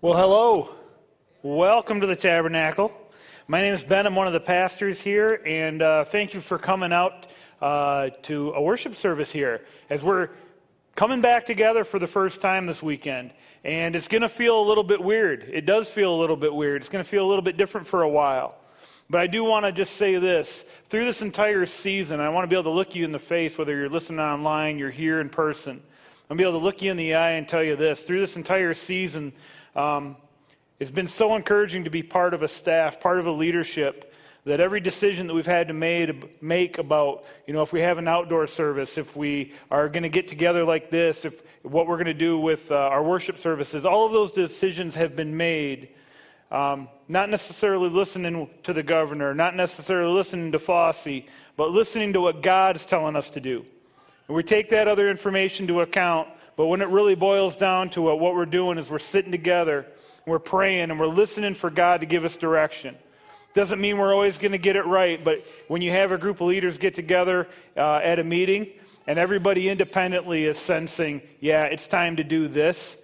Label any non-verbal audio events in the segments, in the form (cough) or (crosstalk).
Well, hello. Welcome to the Tabernacle. My name is Ben. I'm one of the pastors here, and uh, thank you for coming out uh, to a worship service here as we're coming back together for the first time this weekend. And it's going to feel a little bit weird. It does feel a little bit weird. It's going to feel a little bit different for a while. But I do want to just say this. Through this entire season, I want to be able to look you in the face, whether you're listening online, you're here in person. I'm going to be able to look you in the eye and tell you this. Through this entire season, um, it's been so encouraging to be part of a staff, part of a leadership, that every decision that we've had to made, make about, you know, if we have an outdoor service, if we are going to get together like this, if what we're going to do with uh, our worship services, all of those decisions have been made. Um, not necessarily listening to the governor, not necessarily listening to Fauci, but listening to what God is telling us to do. And we take that other information to account, but when it really boils down to it, what we're doing is we're sitting together, we're praying, and we're listening for God to give us direction. Doesn't mean we're always going to get it right, but when you have a group of leaders get together uh, at a meeting and everybody independently is sensing, yeah, it's time to do this,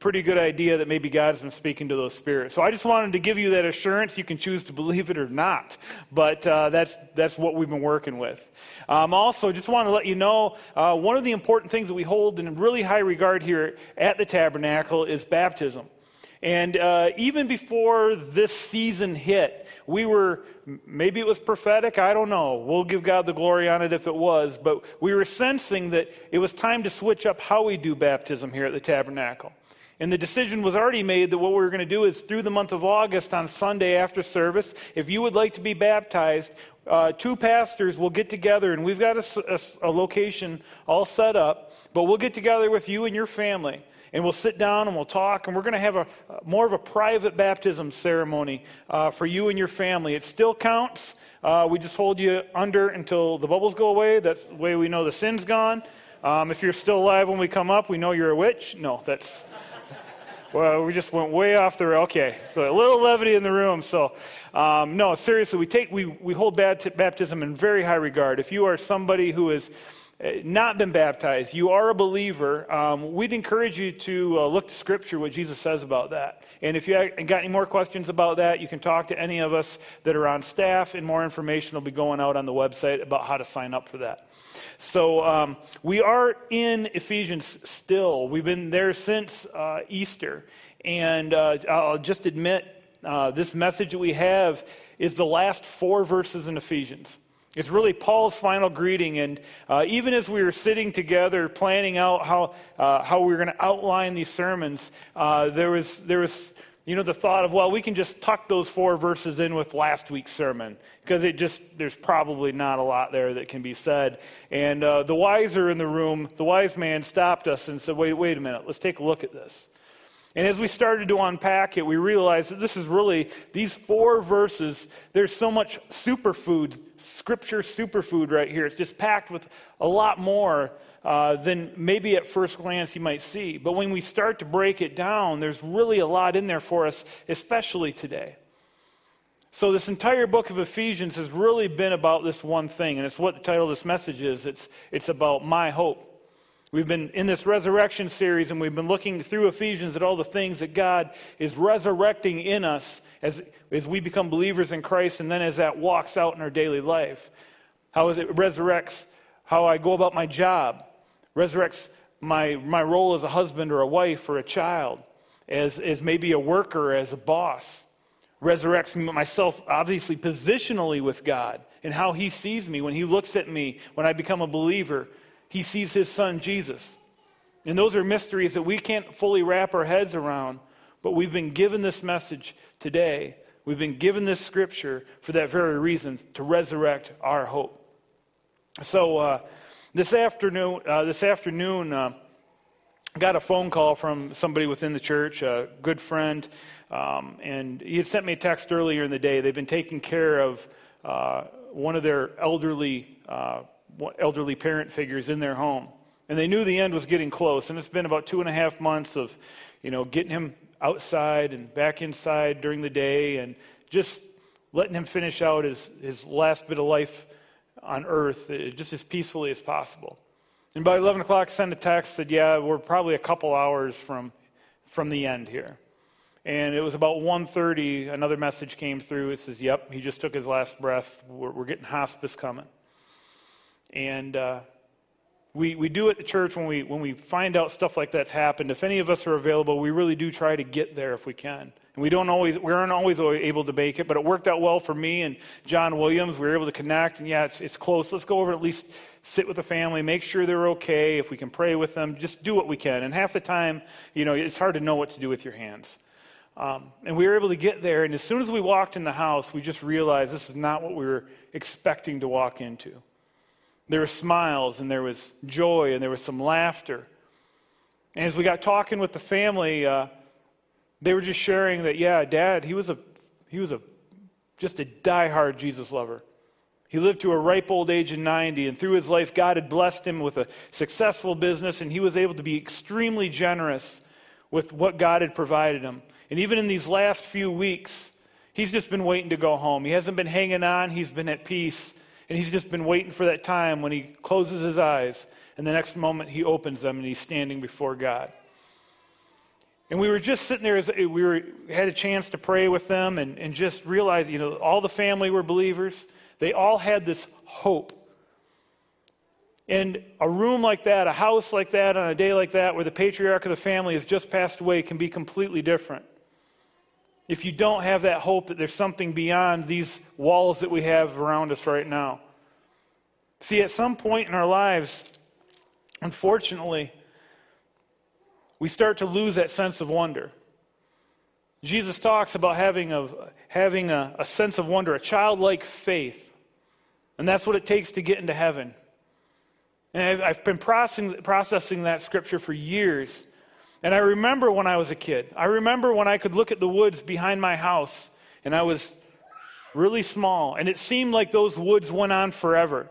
pretty good idea that maybe God's been speaking to those spirits. So I just wanted to give you that assurance. You can choose to believe it or not, but uh, that's, that's what we've been working with. Um, also, just want to let you know uh, one of the important things that we hold in really high regard here at the tabernacle is baptism. And uh, even before this season hit, we were, maybe it was prophetic, I don't know. We'll give God the glory on it if it was. But we were sensing that it was time to switch up how we do baptism here at the tabernacle. And the decision was already made that what we were going to do is through the month of August on Sunday after service, if you would like to be baptized, uh, two pastors will get together, and we've got a, a, a location all set up, but we'll get together with you and your family and we'll sit down and we'll talk, and we're going to have a more of a private baptism ceremony uh, for you and your family. It still counts. Uh, we just hold you under until the bubbles go away. That's the way we know the sin's gone. Um, if you're still alive when we come up, we know you're a witch. No, that's. Well, we just went way off the rail. Okay, so a little levity in the room. So, um, no, seriously, we take we we hold baptism in very high regard. If you are somebody who is uh, not been baptized, you are a believer, um, we'd encourage you to uh, look to Scripture, what Jesus says about that. And if you got any more questions about that, you can talk to any of us that are on staff, and more information will be going out on the website about how to sign up for that. So um, we are in Ephesians still. We've been there since uh, Easter. And uh, I'll just admit, uh, this message that we have is the last four verses in Ephesians. It's really Paul's final greeting. And uh, even as we were sitting together planning out how, uh, how we were going to outline these sermons, uh, there, was, there was, you know, the thought of, well, we can just tuck those four verses in with last week's sermon because it just, there's probably not a lot there that can be said. And uh, the wiser in the room, the wise man stopped us and said, wait, wait a minute, let's take a look at this. And as we started to unpack it, we realized that this is really, these four verses, there's so much superfood, scripture superfood right here. It's just packed with a lot more uh, than maybe at first glance you might see. But when we start to break it down, there's really a lot in there for us, especially today. So, this entire book of Ephesians has really been about this one thing, and it's what the title of this message is. It's, it's about my hope. We've been in this resurrection series and we've been looking through Ephesians at all the things that God is resurrecting in us as, as we become believers in Christ and then as that walks out in our daily life. How it resurrects how I go about my job, resurrects my, my role as a husband or a wife or a child, as, as maybe a worker, as a boss. Resurrects myself, obviously, positionally with God and how He sees me when He looks at me when I become a believer he sees his son Jesus. And those are mysteries that we can't fully wrap our heads around, but we've been given this message today. We've been given this scripture for that very reason to resurrect our hope. So uh, this afternoon, uh, this afternoon, uh, got a phone call from somebody within the church, a good friend, um, and he had sent me a text earlier in the day. They've been taking care of uh, one of their elderly uh, elderly parent figures in their home. And they knew the end was getting close. And it's been about two and a half months of, you know, getting him outside and back inside during the day and just letting him finish out his, his last bit of life on earth uh, just as peacefully as possible. And by 11 o'clock, sent a text, said, yeah, we're probably a couple hours from, from the end here. And it was about 1.30, another message came through. It says, yep, he just took his last breath. We're, we're getting hospice coming. And uh, we, we do at the church when we, when we find out stuff like that's happened. If any of us are available, we really do try to get there if we can. And we don't always, we aren't always able to make it, but it worked out well for me and John Williams. We were able to connect, and yeah, it's, it's close. Let's go over at least sit with the family, make sure they're okay. If we can pray with them, just do what we can. And half the time, you know, it's hard to know what to do with your hands. Um, and we were able to get there, and as soon as we walked in the house, we just realized this is not what we were expecting to walk into. There were smiles, and there was joy, and there was some laughter. And as we got talking with the family, uh, they were just sharing that, yeah, Dad, he was a he was a just a diehard Jesus lover. He lived to a ripe old age of 90, and through his life, God had blessed him with a successful business, and he was able to be extremely generous with what God had provided him. And even in these last few weeks, he's just been waiting to go home. He hasn't been hanging on, he's been at peace. And he's just been waiting for that time when he closes his eyes, and the next moment he opens them and he's standing before God. And we were just sitting there as eh, we were, had a chance to pray with them and, and just realize, you know, all the family were believers. They all had this hope. And a room like that, a house like that, on a day like that, where the patriarch of the family has just passed away, can be completely different if you don't have that hope that there's something beyond these walls that we have around us right now. See, at some point in our lives, unfortunately, we start to lose that sense of wonder. Jesus talks about having, a, having a, a sense of wonder, a childlike faith. And that's what it takes to get into heaven. And I've, I've been processing, processing that scripture for years. And I remember when I was a kid. I remember when I could look at the woods behind my house and I was really small and it seemed like those woods went on forever.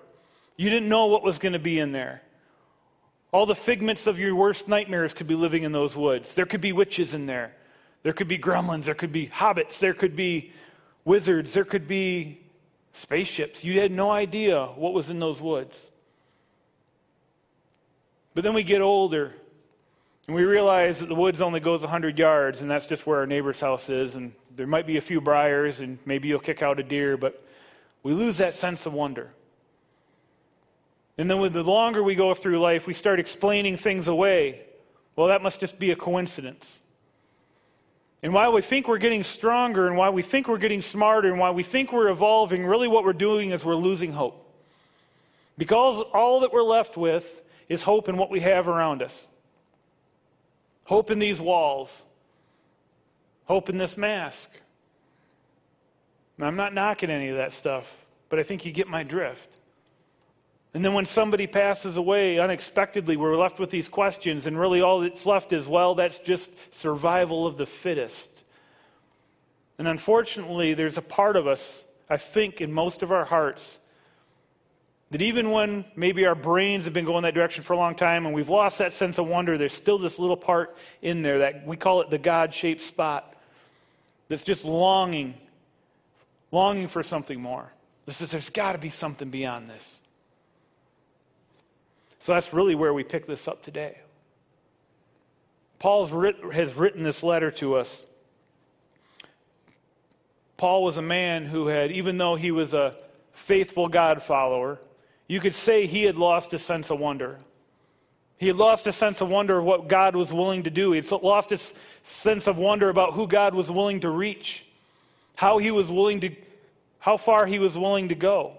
You didn't know what was going to be in there. All the figments of your worst nightmares could be living in those woods. There could be witches in there. There could be gremlins. There could be hobbits. There could be wizards. There could be spaceships. You had no idea what was in those woods. But then we get older and we realize that the woods only goes 100 yards, and that's just where our neighbor's house is. And there might be a few briars, and maybe you'll kick out a deer, but we lose that sense of wonder. And then, with the longer we go through life, we start explaining things away. Well, that must just be a coincidence. And while we think we're getting stronger, and why we think we're getting smarter, and why we think we're evolving, really what we're doing is we're losing hope. Because all that we're left with is hope in what we have around us. Hope in these walls. Hope in this mask. Now, I'm not knocking any of that stuff, but I think you get my drift. And then when somebody passes away unexpectedly, we're left with these questions, and really all that's left is, well, that's just survival of the fittest. And unfortunately, there's a part of us, I think, in most of our hearts, that even when maybe our brains have been going that direction for a long time and we've lost that sense of wonder, there's still this little part in there that we call it the God shaped spot that's just longing, longing for something more. This is, there's got to be something beyond this. So that's really where we pick this up today. Paul has written this letter to us. Paul was a man who had, even though he was a faithful God follower, you could say he had lost a sense of wonder. He had lost a sense of wonder of what God was willing to do. He had lost his sense of wonder about who God was willing to reach, how he was willing to, how far he was willing to go.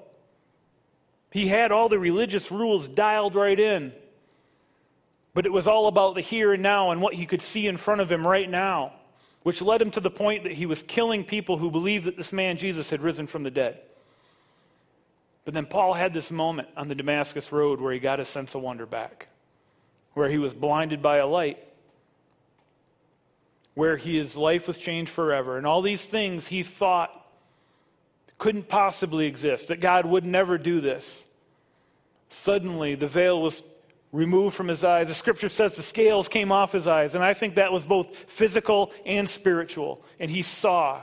He had all the religious rules dialed right in, but it was all about the here and now and what he could see in front of him right now, which led him to the point that he was killing people who believed that this man Jesus had risen from the dead. But then Paul had this moment on the Damascus Road where he got his sense of wonder back, where he was blinded by a light, where his life was changed forever. And all these things he thought couldn't possibly exist, that God would never do this. Suddenly, the veil was removed from his eyes. The scripture says the scales came off his eyes. And I think that was both physical and spiritual. And he saw.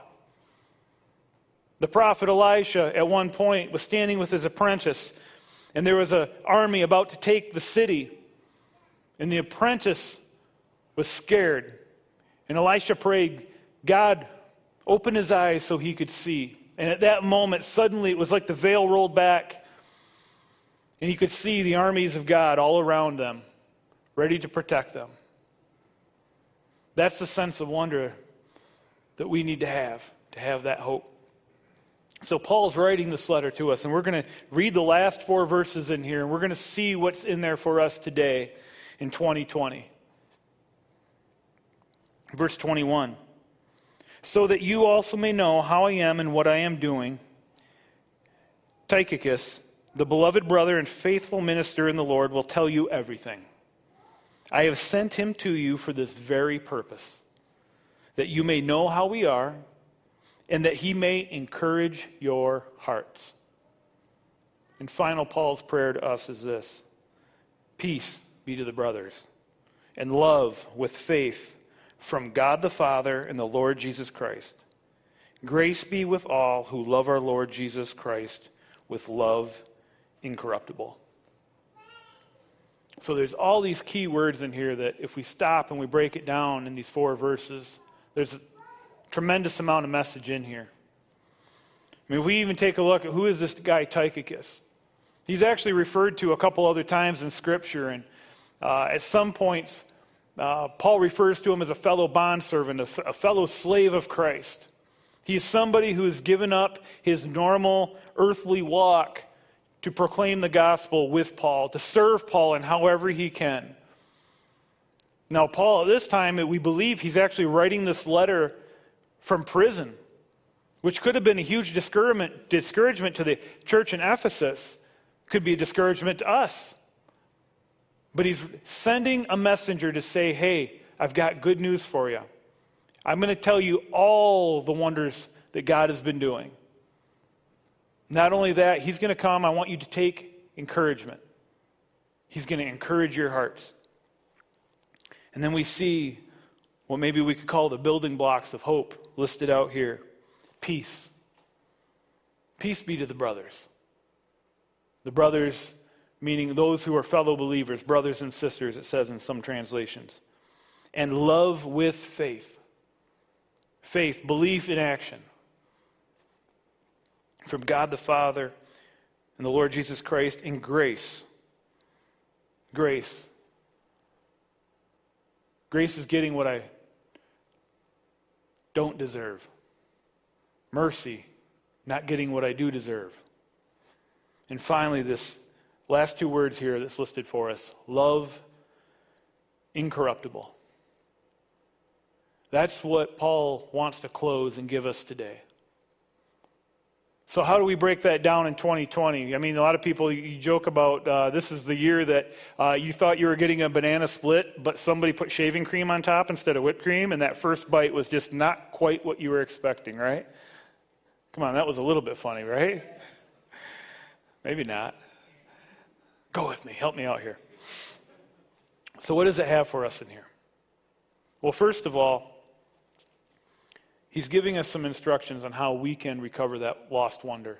The prophet Elisha, at one point, was standing with his apprentice, and there was an army about to take the city. And the apprentice was scared. And Elisha prayed, God, open his eyes so he could see. And at that moment, suddenly it was like the veil rolled back, and he could see the armies of God all around them, ready to protect them. That's the sense of wonder that we need to have, to have that hope. So, Paul's writing this letter to us, and we're going to read the last four verses in here, and we're going to see what's in there for us today in 2020. Verse 21 So that you also may know how I am and what I am doing, Tychicus, the beloved brother and faithful minister in the Lord, will tell you everything. I have sent him to you for this very purpose, that you may know how we are and that he may encourage your hearts. And final, Paul's prayer to us is this Peace be to the brothers, and love with faith from God the Father and the Lord Jesus Christ. Grace be with all who love our Lord Jesus Christ with love incorruptible. So there's all these key words in here that if we stop and we break it down in these four verses, there's a tremendous amount of message in here. I mean, if we even take a look at who is this guy Tychicus? He's actually referred to a couple other times in Scripture, and uh, at some points, uh, Paul refers to him as a fellow bondservant, a, a fellow slave of Christ. He is somebody who has given up his normal earthly walk to proclaim the gospel with Paul, to serve Paul in however he can. Now, Paul, at this time, we believe he's actually writing this letter from prison, which could have been a huge discouragement, discouragement to the church in Ephesus, could be a discouragement to us. But he's sending a messenger to say, hey, I've got good news for you. I'm going to tell you all the wonders that God has been doing. Not only that, he's going to come. I want you to take encouragement. He's going to encourage your hearts. And then we see what maybe we could call the building blocks of hope listed out here peace. Peace be to the brothers. The brothers, meaning those who are fellow believers, brothers and sisters, it says in some translations. And love with faith. Faith, belief in action. From God the Father and the Lord Jesus Christ in grace. Grace. Grace is getting what I don't deserve. Mercy, not getting what I do deserve. And finally, this last two words here that's listed for us love incorruptible. That's what Paul wants to close and give us today. So, how do we break that down in 2020? I mean, a lot of people, you joke about uh, this is the year that uh, you thought you were getting a banana split, but somebody put shaving cream on top instead of whipped cream, and that first bite was just not quite what you were expecting, right? Come on, that was a little bit funny, right? (laughs) Maybe not. Go with me, help me out here. So, what does it have for us in here? Well, first of all, He's giving us some instructions on how we can recover that lost wonder,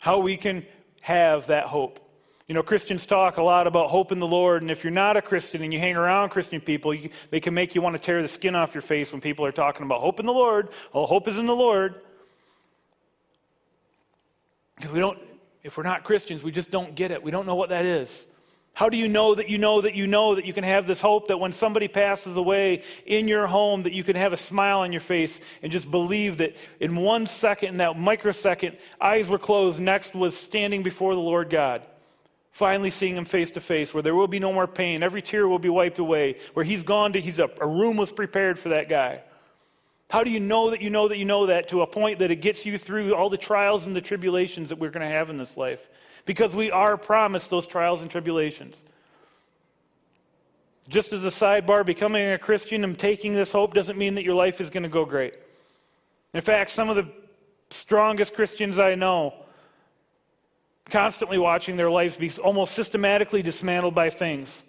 how we can have that hope. You know, Christians talk a lot about hope in the Lord, and if you're not a Christian and you hang around Christian people, you, they can make you want to tear the skin off your face when people are talking about hope in the Lord. Well, hope is in the Lord. Because we don't, if we're not Christians, we just don't get it. We don't know what that is. How do you know that you know that you know that you can have this hope that when somebody passes away in your home, that you can have a smile on your face and just believe that in one second, in that microsecond, eyes were closed, next was standing before the Lord God, finally seeing him face to face, where there will be no more pain, every tear will be wiped away, where he's gone to, he's a, a room was prepared for that guy. How do you know that you know that you know that to a point that it gets you through all the trials and the tribulations that we're going to have in this life? because we are promised those trials and tribulations. Just as a sidebar, becoming a Christian and taking this hope doesn't mean that your life is going to go great. In fact, some of the strongest Christians I know constantly watching their lives be almost systematically dismantled by things.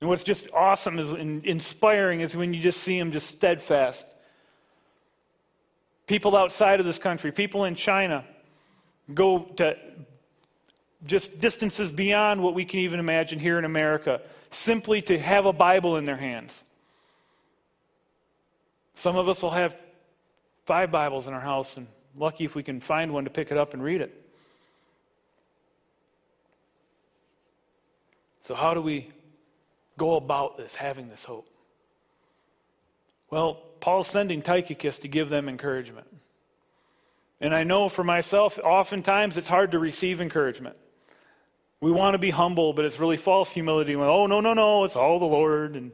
And what's just awesome is inspiring is when you just see them just steadfast. People outside of this country, people in China, go to just distances beyond what we can even imagine here in America, simply to have a Bible in their hands. Some of us will have five Bibles in our house, and lucky if we can find one to pick it up and read it. So, how do we go about this, having this hope? Well, Paul's sending Tychicus to give them encouragement. And I know for myself, oftentimes it's hard to receive encouragement. We want to be humble, but it's really false humility. When, oh, no, no, no, it's all the Lord. And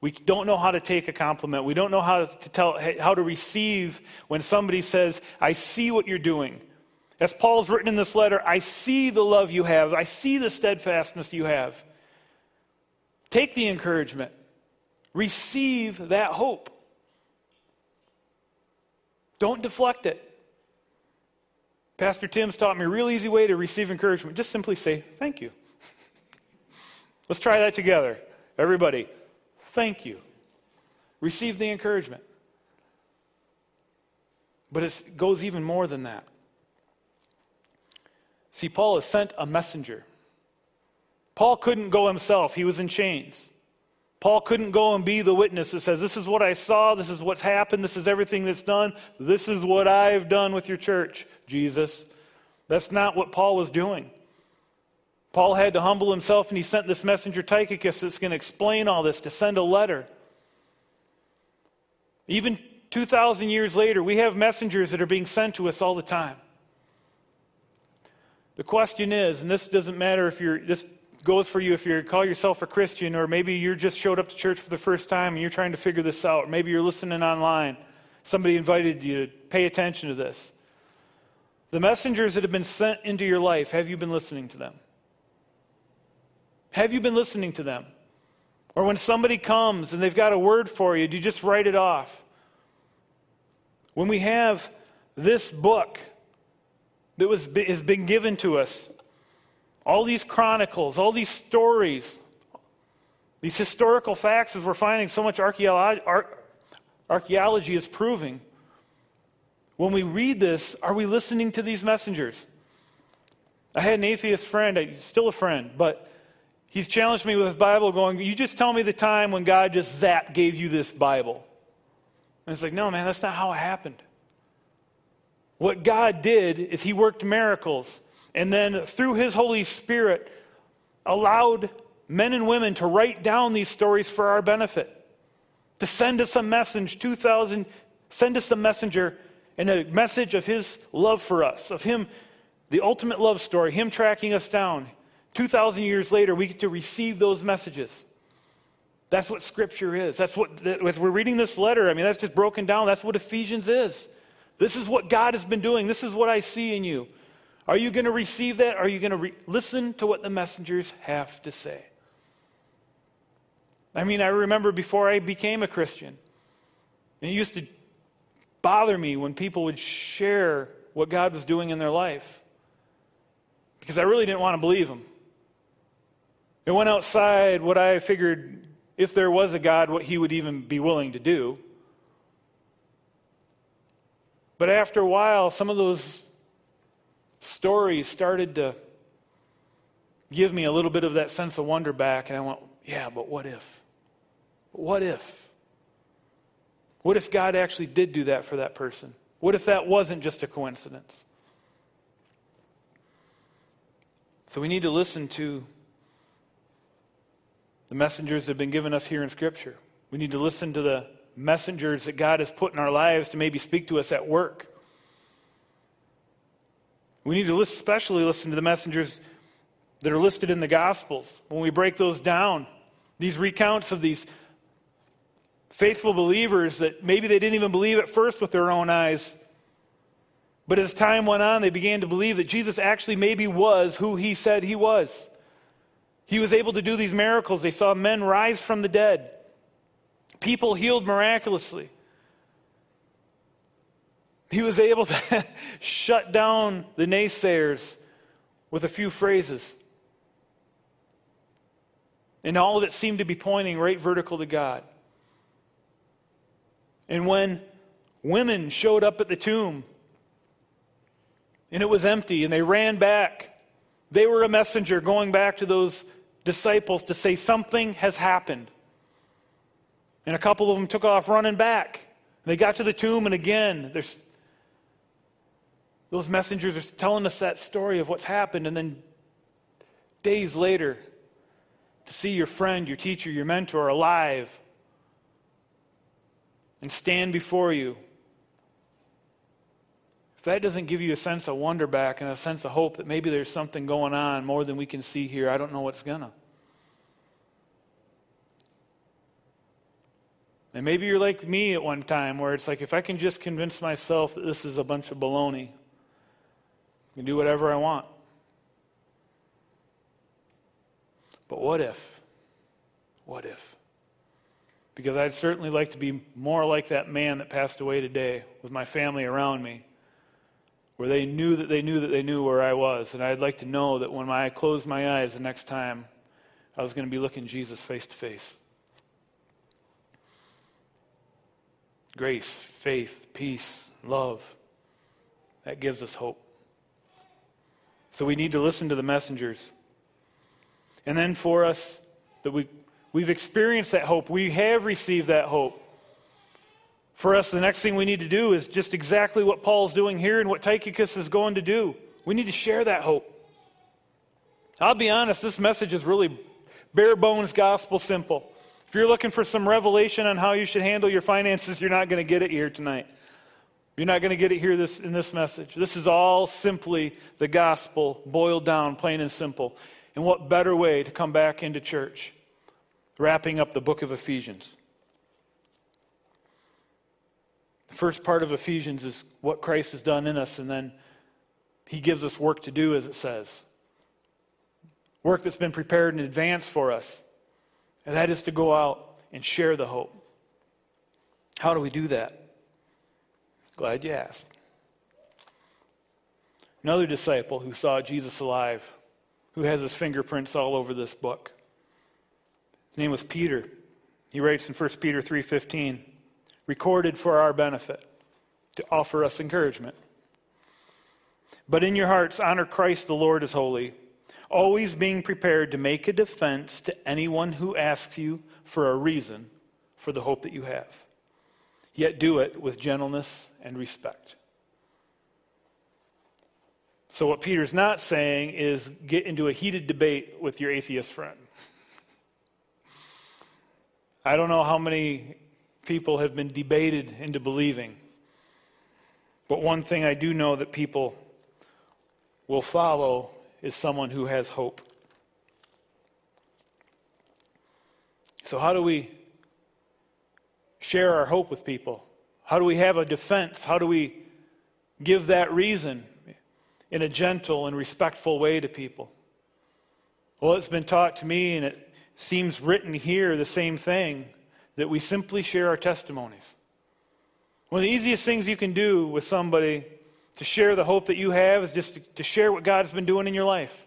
we don't know how to take a compliment. We don't know how to tell, how to receive when somebody says, I see what you're doing. As Paul's written in this letter, I see the love you have. I see the steadfastness you have. Take the encouragement. Receive that hope. Don't deflect it. Pastor Tim's taught me a real easy way to receive encouragement. Just simply say, Thank you. (laughs) Let's try that together. Everybody, thank you. Receive the encouragement. But it goes even more than that. See, Paul has sent a messenger. Paul couldn't go himself, he was in chains. Paul couldn't go and be the witness that says, This is what I saw, this is what's happened, this is everything that's done, this is what I've done with your church, Jesus. That's not what Paul was doing. Paul had to humble himself, and he sent this messenger Tychicus that's going to explain all this, to send a letter. Even 2,000 years later, we have messengers that are being sent to us all the time. The question is, and this doesn't matter if you're, this goes for you if you call yourself a Christian, or maybe you just showed up to church for the first time and you're trying to figure this out. Maybe you're listening online. Somebody invited you to pay attention to this. The messengers that have been sent into your life, have you been listening to them? Have you been listening to them? Or when somebody comes and they've got a word for you, do you just write it off? When we have this book that was, has been given to us, all these chronicles, all these stories, these historical facts, as we're finding so much archaeology, is proving. When we read this, are we listening to these messengers? I had an atheist friend, still a friend, but he's challenged me with his Bible, going, You just tell me the time when God just zap gave you this Bible. And it's like, No, man, that's not how it happened. What God did is he worked miracles and then through his Holy Spirit allowed men and women to write down these stories for our benefit, to send us a message, 2,000, send us a messenger and a message of his love for us, of him, the ultimate love story, him tracking us down. 2,000 years later, we get to receive those messages. That's what Scripture is. That's what, as we're reading this letter, I mean, that's just broken down. That's what Ephesians is. This is what God has been doing. This is what I see in you. Are you going to receive that? Are you going to re- listen to what the messengers have to say? I mean, I remember before I became a Christian, it used to bother me when people would share what God was doing in their life because I really didn't want to believe them. It went outside what I figured, if there was a God, what he would even be willing to do. But after a while, some of those stories started to give me a little bit of that sense of wonder back. And I went, yeah, but what if? What if? What if God actually did do that for that person? What if that wasn't just a coincidence? So we need to listen to the messengers that have been given us here in Scripture. We need to listen to the messengers that God has put in our lives to maybe speak to us at work. We need to especially listen to the messengers that are listed in the Gospels. When we break those down, these recounts of these faithful believers that maybe they didn't even believe at first with their own eyes. But as time went on, they began to believe that Jesus actually maybe was who he said he was. He was able to do these miracles. They saw men rise from the dead, people healed miraculously. He was able to (laughs) shut down the naysayers with a few phrases. And all of it seemed to be pointing right vertical to God. And when women showed up at the tomb and it was empty and they ran back, they were a messenger going back to those disciples to say something has happened. And a couple of them took off running back. they got to the tomb, and again, there's those messengers are telling us that story of what's happened, and then days later, to see your friend, your teacher, your mentor alive and stand before you. If that doesn't give you a sense of wonder back and a sense of hope that maybe there's something going on more than we can see here, I don't know what's gonna. And maybe you're like me at one time where it's like, if I can just convince myself that this is a bunch of baloney, can do whatever I want. But what if? What if? Because I'd certainly like to be more like that man that passed away today with my family around me, where they knew that they knew that they knew where I was. And I'd like to know that when I closed my eyes the next time, I was going to be looking Jesus face to face. grace, faith, peace, love. That gives us hope. So we need to listen to the messengers. And then for us, that we, we've experienced that hope, we have received that hope. For us, the next thing we need to do is just exactly what Paul's doing here and what Tychicus is going to do. We need to share that hope. I'll be honest, this message is really bare bones gospel simple. If you're looking for some revelation on how you should handle your finances, you're not going to get it here tonight. You're not going to get it here this, in this message. This is all simply the gospel boiled down, plain and simple. And what better way to come back into church? Wrapping up the book of Ephesians. The first part of Ephesians is what Christ has done in us, and then he gives us work to do, as it says. Work that's been prepared in advance for us. And that is to go out and share the hope. How do we do that? Glad you asked. Another disciple who saw Jesus alive, who has his fingerprints all over this book. His name was Peter. He writes in 1 Peter 3:15, recorded for our benefit, to offer us encouragement. But in your hearts honor Christ the Lord as holy always being prepared to make a defense to anyone who asks you for a reason for the hope that you have. Yet do it with gentleness and respect. So, what Peter's not saying is get into a heated debate with your atheist friend. I don't know how many people have been debated into believing, but one thing I do know that people will follow is someone who has hope. So, how do we share our hope with people? How do we have a defense? How do we give that reason in a gentle and respectful way to people? Well, it's been taught to me, and it seems written here the same thing that we simply share our testimonies. One of the easiest things you can do with somebody to share the hope that you have is just to, share what God has been doing in your life.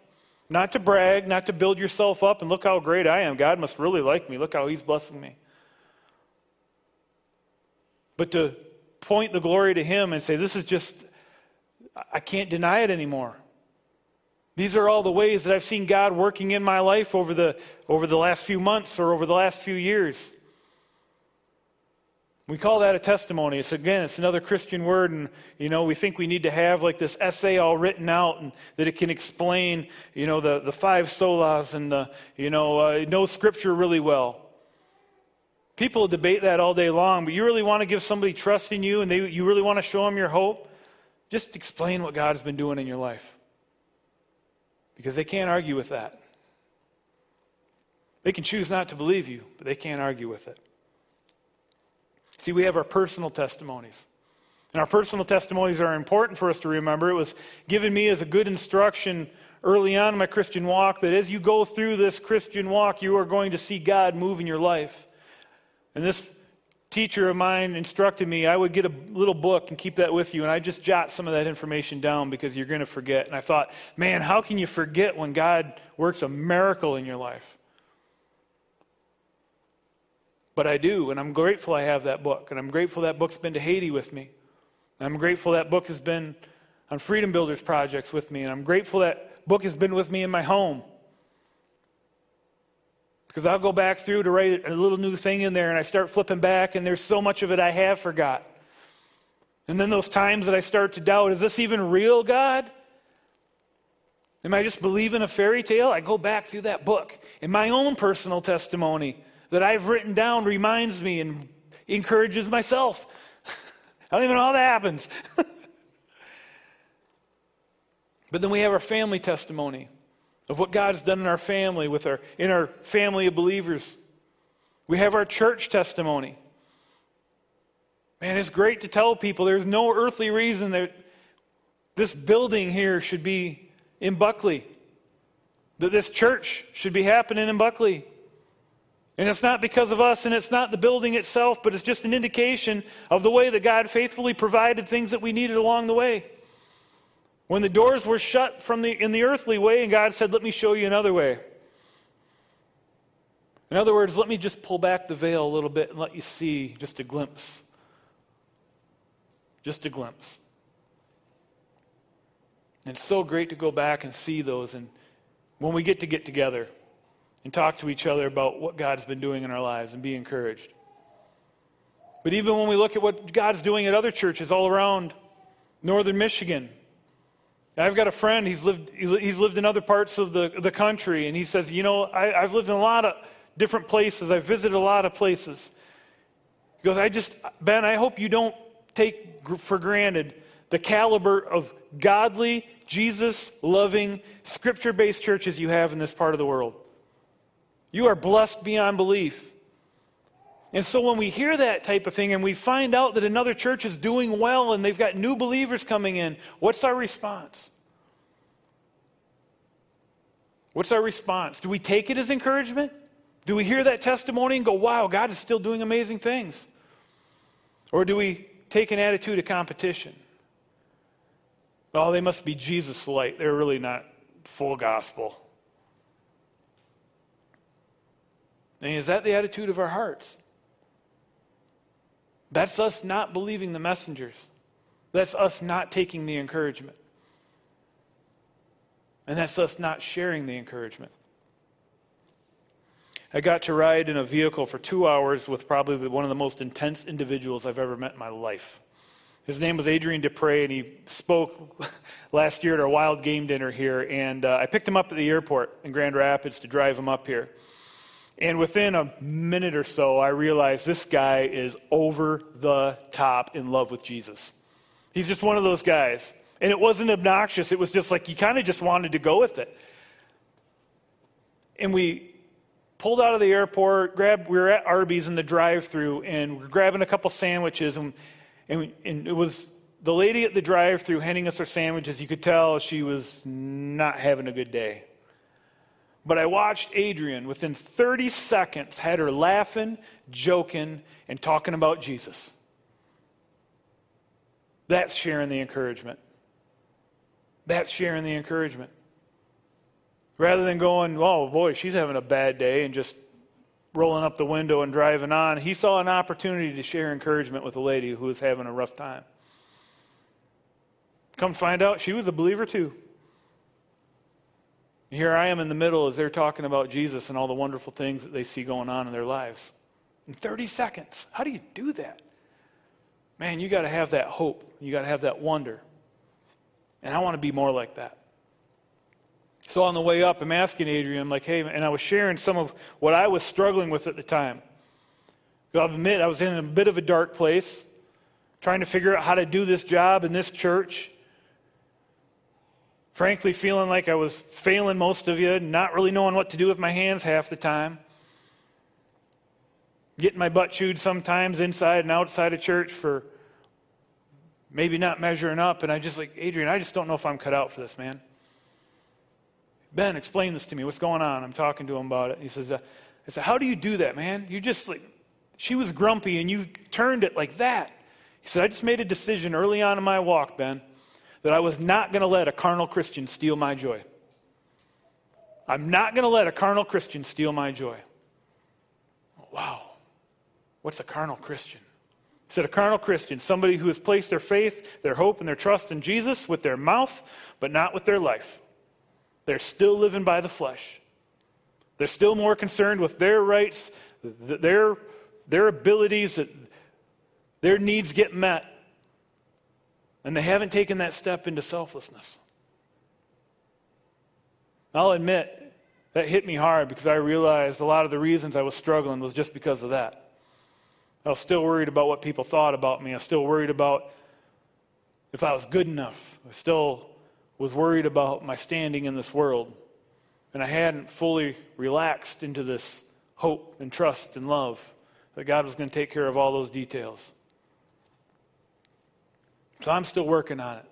Not to brag, not to build yourself up and look how great I am. God must really like me. Look how He's blessing me. But to point the glory to Him and say, This is just, I can't deny it anymore. These are all the ways that I've seen God working in my life over the, over the last few months or over the last few years. We call that a testimony. It's again, it's another Christian word, and you know, we think we need to have like this essay all written out, and that it can explain, you know, the, the five solas and the, you know, uh, know Scripture really well. People debate that all day long, but you really want to give somebody trust in you, and they, you really want to show them your hope. Just explain what God has been doing in your life, because they can't argue with that. They can choose not to believe you, but they can't argue with it. See, we have our personal testimonies. And our personal testimonies are important for us to remember. It was given me as a good instruction early on in my Christian walk that as you go through this Christian walk, you are going to see God move in your life. And this teacher of mine instructed me I would get a little book and keep that with you, and I just jot some of that information down because you're going to forget. And I thought, man, how can you forget when God works a miracle in your life? But I do, and I'm grateful I have that book. And I'm grateful that book's been to Haiti with me. And I'm grateful that book has been on Freedom Builders projects with me. And I'm grateful that book has been with me in my home. Because I'll go back through to write a little new thing in there and I start flipping back, and there's so much of it I have forgot. And then those times that I start to doubt is this even real, God? Am I just believing a fairy tale? I go back through that book. And my own personal testimony that I've written down reminds me and encourages myself. (laughs) I don't even know how that happens. (laughs) but then we have our family testimony of what God has done in our family, with our, in our family of believers. We have our church testimony. Man, it's great to tell people there's no earthly reason that this building here should be in Buckley, that this church should be happening in Buckley. And it's not because of us, and it's not the building itself, but it's just an indication of the way that God faithfully provided things that we needed along the way. When the doors were shut from the, in the earthly way, and God said, Let me show you another way. In other words, let me just pull back the veil a little bit and let you see just a glimpse. Just a glimpse. And it's so great to go back and see those. And when we get to get together and talk to each other about what God's been doing in our lives and be encouraged. But even when we look at what God's doing at other churches all around northern Michigan, I've got a friend, he's lived, he's lived in other parts of the, the country, and he says, You know, I, I've lived in a lot of different places, I've visited a lot of places. He goes, I just, Ben, I hope you don't take for granted the caliber of godly, Jesus loving, scripture based churches you have in this part of the world. You are blessed beyond belief. And so when we hear that type of thing and we find out that another church is doing well and they've got new believers coming in, what's our response? What's our response? Do we take it as encouragement? Do we hear that testimony and go, wow, God is still doing amazing things? Or do we take an attitude of competition? Oh, they must be Jesus light. They're really not full gospel. And is that the attitude of our hearts? That's us not believing the messengers. That's us not taking the encouragement. And that's us not sharing the encouragement. I got to ride in a vehicle for two hours with probably one of the most intense individuals I've ever met in my life. His name was Adrian Dupre, and he spoke (laughs) last year at our wild game dinner here. And uh, I picked him up at the airport in Grand Rapids to drive him up here. And within a minute or so, I realized this guy is over the top in love with Jesus. He's just one of those guys. And it wasn't obnoxious, it was just like you kind of just wanted to go with it. And we pulled out of the airport, grabbed, we were at Arby's in the drive through, and we are grabbing a couple sandwiches. And, and, and it was the lady at the drive through handing us our sandwiches. You could tell she was not having a good day. But I watched Adrian within 30 seconds, had her laughing, joking, and talking about Jesus. That's sharing the encouragement. That's sharing the encouragement. Rather than going, oh boy, she's having a bad day, and just rolling up the window and driving on, he saw an opportunity to share encouragement with a lady who was having a rough time. Come find out, she was a believer too. Here I am in the middle as they're talking about Jesus and all the wonderful things that they see going on in their lives. In 30 seconds. How do you do that? Man, you got to have that hope. You got to have that wonder. And I want to be more like that. So on the way up, I'm asking Adrian, I'm like, hey, and I was sharing some of what I was struggling with at the time. I'll admit, I was in a bit of a dark place, trying to figure out how to do this job in this church. Frankly, feeling like I was failing most of you, not really knowing what to do with my hands half the time. Getting my butt chewed sometimes inside and outside of church for maybe not measuring up. And I just like, Adrian, I just don't know if I'm cut out for this, man. Ben, explain this to me. What's going on? I'm talking to him about it. He says, uh, I said, How do you do that, man? You just like, she was grumpy and you turned it like that. He said, I just made a decision early on in my walk, Ben that I was not going to let a carnal Christian steal my joy. I'm not going to let a carnal Christian steal my joy. Wow. What's a carnal Christian? He said, A carnal Christian, somebody who has placed their faith, their hope, and their trust in Jesus with their mouth, but not with their life. They're still living by the flesh. They're still more concerned with their rights, their, their abilities, their needs get met. And they haven't taken that step into selflessness. I'll admit, that hit me hard because I realized a lot of the reasons I was struggling was just because of that. I was still worried about what people thought about me. I was still worried about if I was good enough. I still was worried about my standing in this world. And I hadn't fully relaxed into this hope and trust and love that God was going to take care of all those details. So I'm still working on it.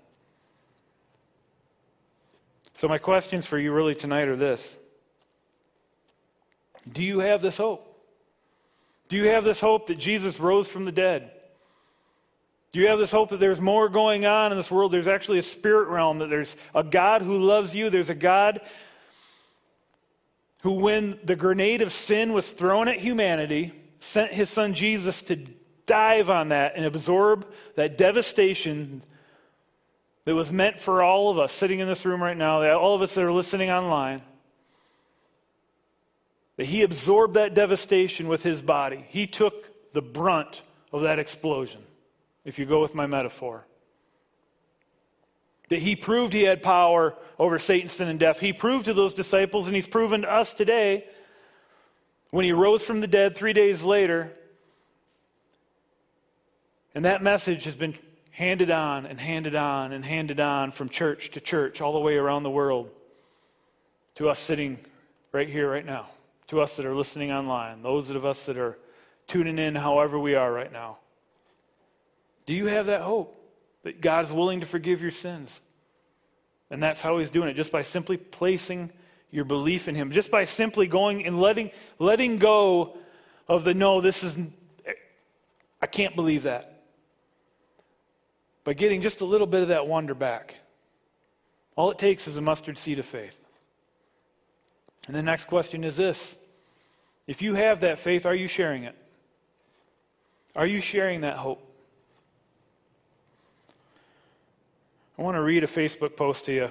So, my questions for you really tonight are this Do you have this hope? Do you have this hope that Jesus rose from the dead? Do you have this hope that there's more going on in this world? There's actually a spirit realm, that there's a God who loves you. There's a God who, when the grenade of sin was thrown at humanity, sent his son Jesus to dive on that and absorb that devastation that was meant for all of us sitting in this room right now, all of us that are listening online. That he absorbed that devastation with his body. He took the brunt of that explosion, if you go with my metaphor. That he proved he had power over Satan, sin, and death. He proved to those disciples, and he's proven to us today when he rose from the dead three days later. And that message has been handed on and handed on and handed on from church to church all the way around the world to us sitting right here, right now to us that are listening online, those of us that are tuning in however we are right now. Do you have that hope that God is willing to forgive your sins? And that's how He's doing it, just by simply placing your belief in Him, just by simply going and letting, letting go of the no, this is, I can't believe that. By getting just a little bit of that wonder back. All it takes is a mustard seed of faith. And the next question is this If you have that faith, are you sharing it? Are you sharing that hope? I want to read a Facebook post to you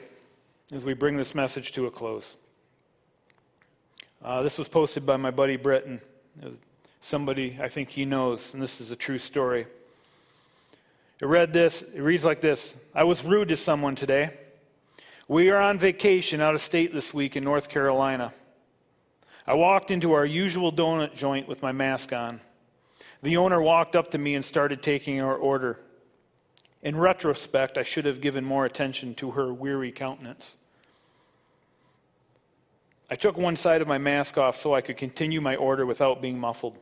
as we bring this message to a close. Uh, this was posted by my buddy Britton, somebody I think he knows, and this is a true story. It read this, it reads like this I was rude to someone today. We are on vacation out of state this week in North Carolina. I walked into our usual donut joint with my mask on. The owner walked up to me and started taking our order. In retrospect, I should have given more attention to her weary countenance. I took one side of my mask off so I could continue my order without being muffled.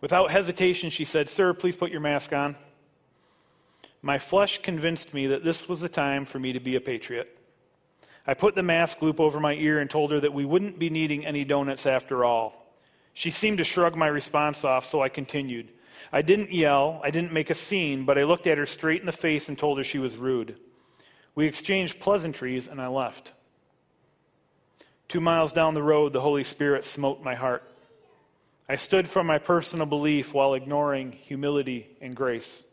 Without hesitation, she said, Sir, please put your mask on. My flesh convinced me that this was the time for me to be a patriot. I put the mask loop over my ear and told her that we wouldn't be needing any donuts after all. She seemed to shrug my response off, so I continued. I didn't yell, I didn't make a scene, but I looked at her straight in the face and told her she was rude. We exchanged pleasantries, and I left. Two miles down the road, the Holy Spirit smote my heart. I stood for my personal belief while ignoring humility and grace.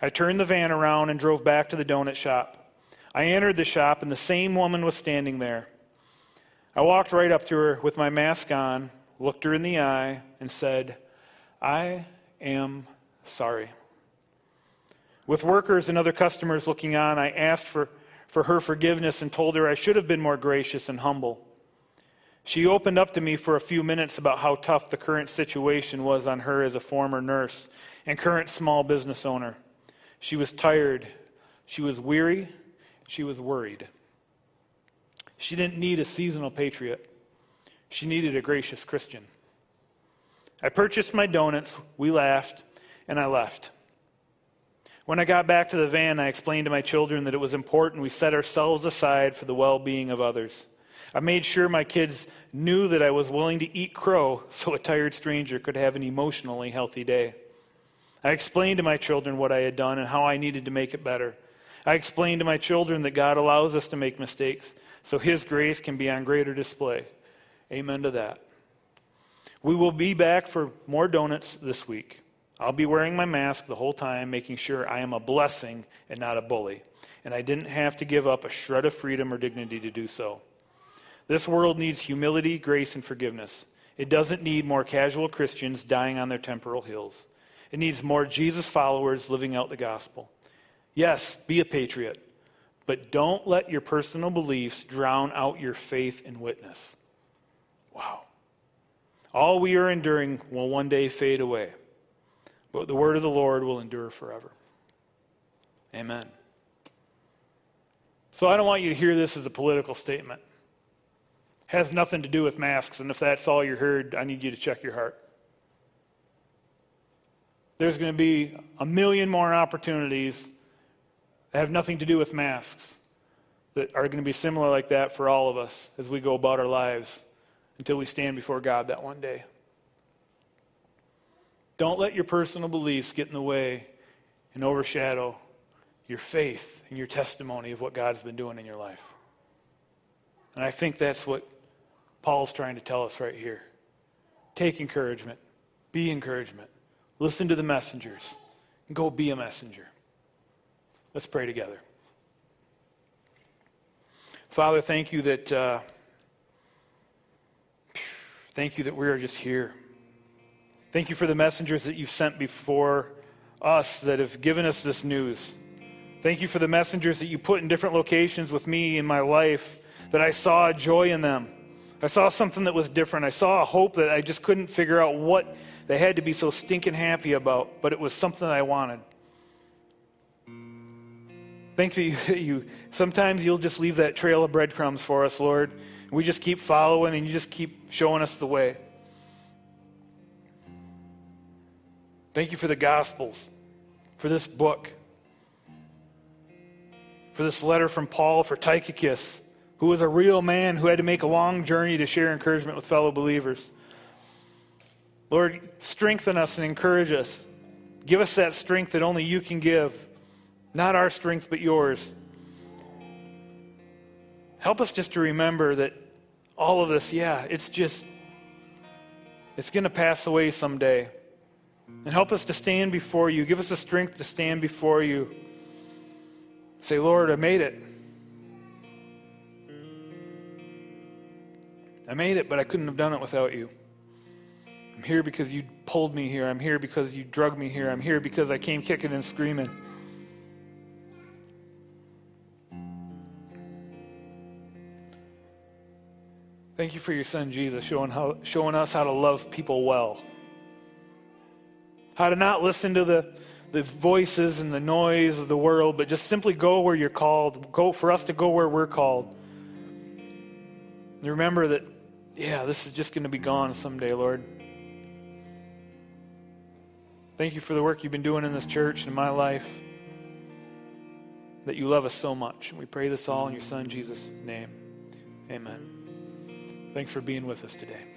I turned the van around and drove back to the donut shop. I entered the shop, and the same woman was standing there. I walked right up to her with my mask on, looked her in the eye, and said, I am sorry. With workers and other customers looking on, I asked for, for her forgiveness and told her I should have been more gracious and humble. She opened up to me for a few minutes about how tough the current situation was on her as a former nurse and current small business owner. She was tired. She was weary. She was worried. She didn't need a seasonal patriot. She needed a gracious Christian. I purchased my donuts, we laughed, and I left. When I got back to the van, I explained to my children that it was important we set ourselves aside for the well being of others. I made sure my kids knew that I was willing to eat crow so a tired stranger could have an emotionally healthy day. I explained to my children what I had done and how I needed to make it better. I explained to my children that God allows us to make mistakes so His grace can be on greater display. Amen to that. We will be back for more donuts this week. I'll be wearing my mask the whole time, making sure I am a blessing and not a bully. And I didn't have to give up a shred of freedom or dignity to do so. This world needs humility, grace, and forgiveness. It doesn't need more casual Christians dying on their temporal hills. It needs more Jesus followers living out the gospel. Yes, be a patriot, but don't let your personal beliefs drown out your faith and witness. Wow. All we are enduring will one day fade away, but the word of the Lord will endure forever. Amen. So I don't want you to hear this as a political statement. It has nothing to do with masks, and if that's all you heard, I need you to check your heart. There's going to be a million more opportunities that have nothing to do with masks that are going to be similar like that for all of us as we go about our lives until we stand before God that one day. Don't let your personal beliefs get in the way and overshadow your faith and your testimony of what God's been doing in your life. And I think that's what Paul's trying to tell us right here. Take encouragement, be encouragement, listen to the messengers, and go be a messenger. Let's pray together. Father, thank you that uh, thank you that we are just here. Thank you for the messengers that you've sent before us that have given us this news. Thank you for the messengers that you put in different locations with me in my life, that I saw joy in them. I saw something that was different. I saw a hope that I just couldn't figure out what they had to be so stinking happy about, but it was something I wanted. Thank that you, (laughs) you sometimes you'll just leave that trail of breadcrumbs for us, Lord. We just keep following and you just keep showing us the way. Thank you for the Gospels, for this book for this letter from Paul for Tychicus, who was a real man who had to make a long journey to share encouragement with fellow believers. Lord, strengthen us and encourage us. Give us that strength that only you can give, not our strength, but yours. Help us just to remember that all of this, yeah, it's just, it's going to pass away someday. And help us to stand before you. Give us the strength to stand before you Say, Lord, I made it. I made it, but I couldn't have done it without you. I'm here because you pulled me here. I'm here because you drug me here. I'm here because I came kicking and screaming. Thank you for your son Jesus showing, how, showing us how to love people well. How to not listen to the the voices and the noise of the world, but just simply go where you're called. Go for us to go where we're called. Remember that, yeah, this is just going to be gone someday, Lord. Thank you for the work you've been doing in this church and in my life. That you love us so much. And we pray this all in your Son, Jesus' name. Amen. Thanks for being with us today.